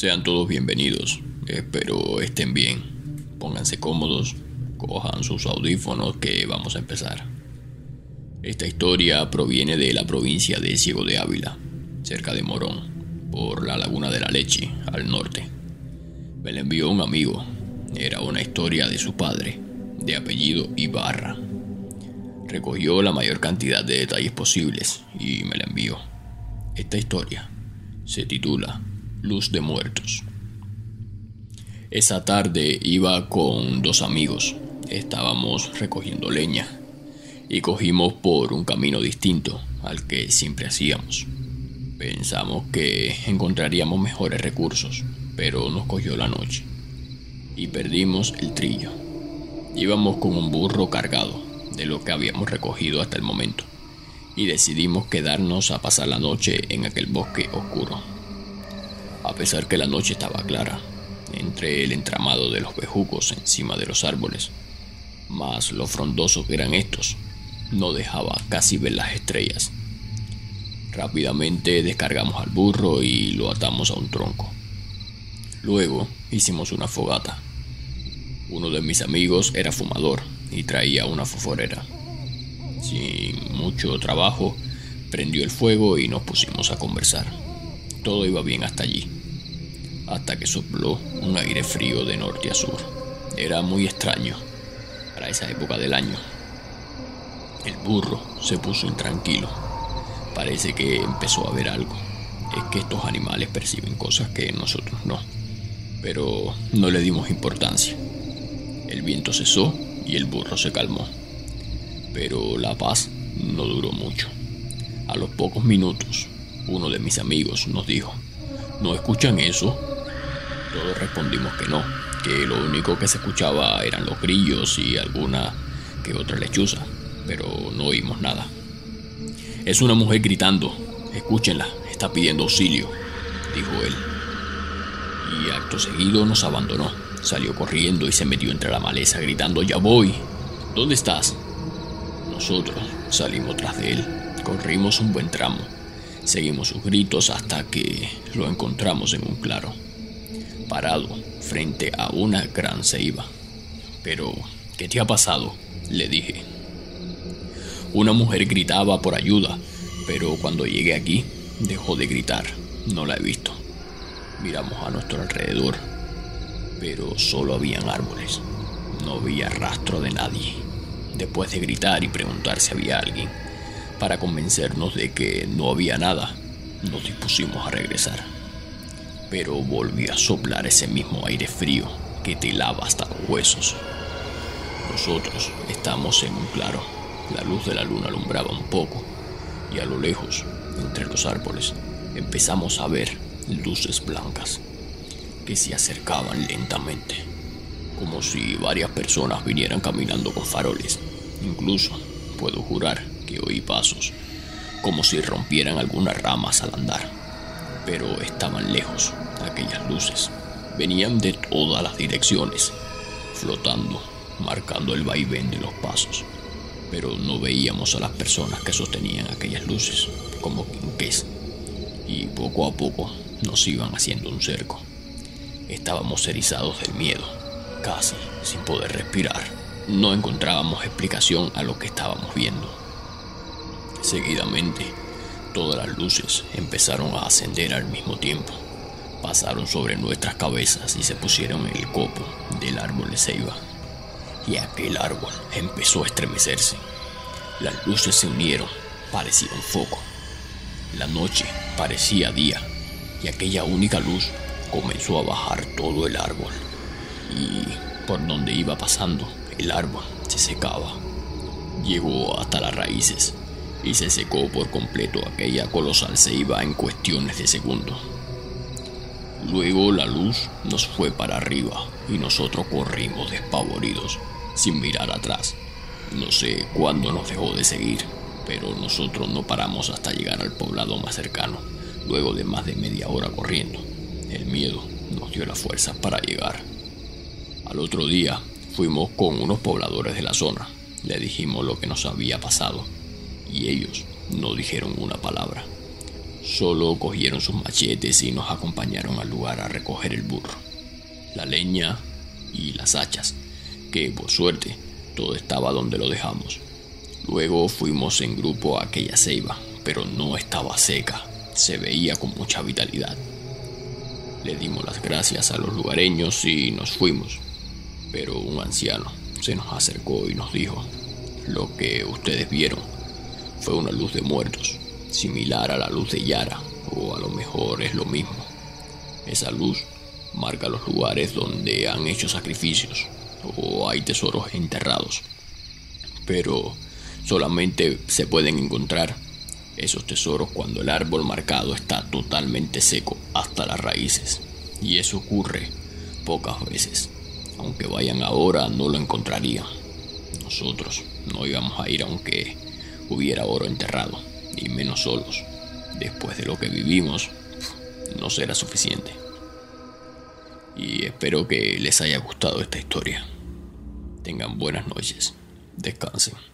Sean todos bienvenidos. Espero estén bien. Pónganse cómodos, cojan sus audífonos que vamos a empezar. Esta historia proviene de la provincia de Ciego de Ávila, cerca de Morón, por la Laguna de la Leche, al norte. Me la envió un amigo. Era una historia de su padre, de apellido Ibarra. Recogió la mayor cantidad de detalles posibles y me la envió. Esta historia se titula Luz de Muertos. Esa tarde iba con dos amigos. Estábamos recogiendo leña y cogimos por un camino distinto al que siempre hacíamos. Pensamos que encontraríamos mejores recursos, pero nos cogió la noche y perdimos el trillo. Íbamos con un burro cargado de lo que habíamos recogido hasta el momento y decidimos quedarnos a pasar la noche en aquel bosque oscuro a pesar que la noche estaba clara, entre el entramado de los bejucos encima de los árboles, más lo frondosos que eran estos, no dejaba casi ver las estrellas. Rápidamente descargamos al burro y lo atamos a un tronco. Luego hicimos una fogata. Uno de mis amigos era fumador y traía una foforera. Sin mucho trabajo, prendió el fuego y nos pusimos a conversar. Todo iba bien hasta allí, hasta que sopló un aire frío de norte a sur. Era muy extraño para esa época del año. El burro se puso intranquilo. Parece que empezó a ver algo. Es que estos animales perciben cosas que nosotros no. Pero no le dimos importancia. El viento cesó y el burro se calmó. Pero la paz no duró mucho. A los pocos minutos uno de mis amigos nos dijo, ¿no escuchan eso? Todos respondimos que no, que lo único que se escuchaba eran los grillos y alguna que otra lechuza, pero no oímos nada. Es una mujer gritando, escúchenla, está pidiendo auxilio, dijo él. Y acto seguido nos abandonó, salió corriendo y se metió entre la maleza gritando, ya voy, ¿dónde estás? Nosotros salimos tras de él, corrimos un buen tramo Seguimos sus gritos hasta que lo encontramos en un claro, parado frente a una gran ceiba. Pero, ¿qué te ha pasado? le dije. Una mujer gritaba por ayuda, pero cuando llegué aquí dejó de gritar. No la he visto. Miramos a nuestro alrededor, pero solo habían árboles. No había rastro de nadie. Después de gritar y preguntar si había alguien, para convencernos de que no había nada, nos dispusimos a regresar. Pero volvió a soplar ese mismo aire frío que te lava hasta los huesos. Nosotros estamos en un claro. La luz de la luna alumbraba un poco y a lo lejos, entre los árboles, empezamos a ver luces blancas que se acercaban lentamente, como si varias personas vinieran caminando con faroles. Incluso, puedo jurar, oí pasos, como si rompieran algunas ramas al andar. Pero estaban lejos, aquellas luces. Venían de todas las direcciones, flotando, marcando el vaivén de los pasos. Pero no veíamos a las personas que sostenían aquellas luces, como quinqués. Y poco a poco nos iban haciendo un cerco. Estábamos erizados del miedo, casi sin poder respirar. No encontrábamos explicación a lo que estábamos viendo. Seguidamente, todas las luces empezaron a ascender al mismo tiempo. Pasaron sobre nuestras cabezas y se pusieron en el copo del árbol de ceiba. Y aquel árbol empezó a estremecerse. Las luces se unieron, parecía un foco. La noche parecía día y aquella única luz comenzó a bajar todo el árbol. Y por donde iba pasando, el árbol se secaba. Llegó hasta las raíces y se secó por completo aquella colosal ceiba en cuestiones de segundos. Luego la luz nos fue para arriba y nosotros corrimos despavoridos, sin mirar atrás. No sé cuándo nos dejó de seguir, pero nosotros no paramos hasta llegar al poblado más cercano, luego de más de media hora corriendo. El miedo nos dio la fuerza para llegar. Al otro día fuimos con unos pobladores de la zona. Le dijimos lo que nos había pasado y ellos no dijeron una palabra. Solo cogieron sus machetes y nos acompañaron al lugar a recoger el burro, la leña y las hachas, que por suerte todo estaba donde lo dejamos. Luego fuimos en grupo a aquella ceiba, pero no estaba seca, se veía con mucha vitalidad. Le dimos las gracias a los lugareños y nos fuimos, pero un anciano se nos acercó y nos dijo, lo que ustedes vieron fue una luz de muertos, similar a la luz de Yara, o a lo mejor es lo mismo. Esa luz marca los lugares donde han hecho sacrificios o hay tesoros enterrados. Pero solamente se pueden encontrar esos tesoros cuando el árbol marcado está totalmente seco hasta las raíces. Y eso ocurre pocas veces. Aunque vayan ahora no lo encontrarían. Nosotros no íbamos a ir aunque hubiera oro enterrado, y menos solos. Después de lo que vivimos, no será suficiente. Y espero que les haya gustado esta historia. Tengan buenas noches. Descansen.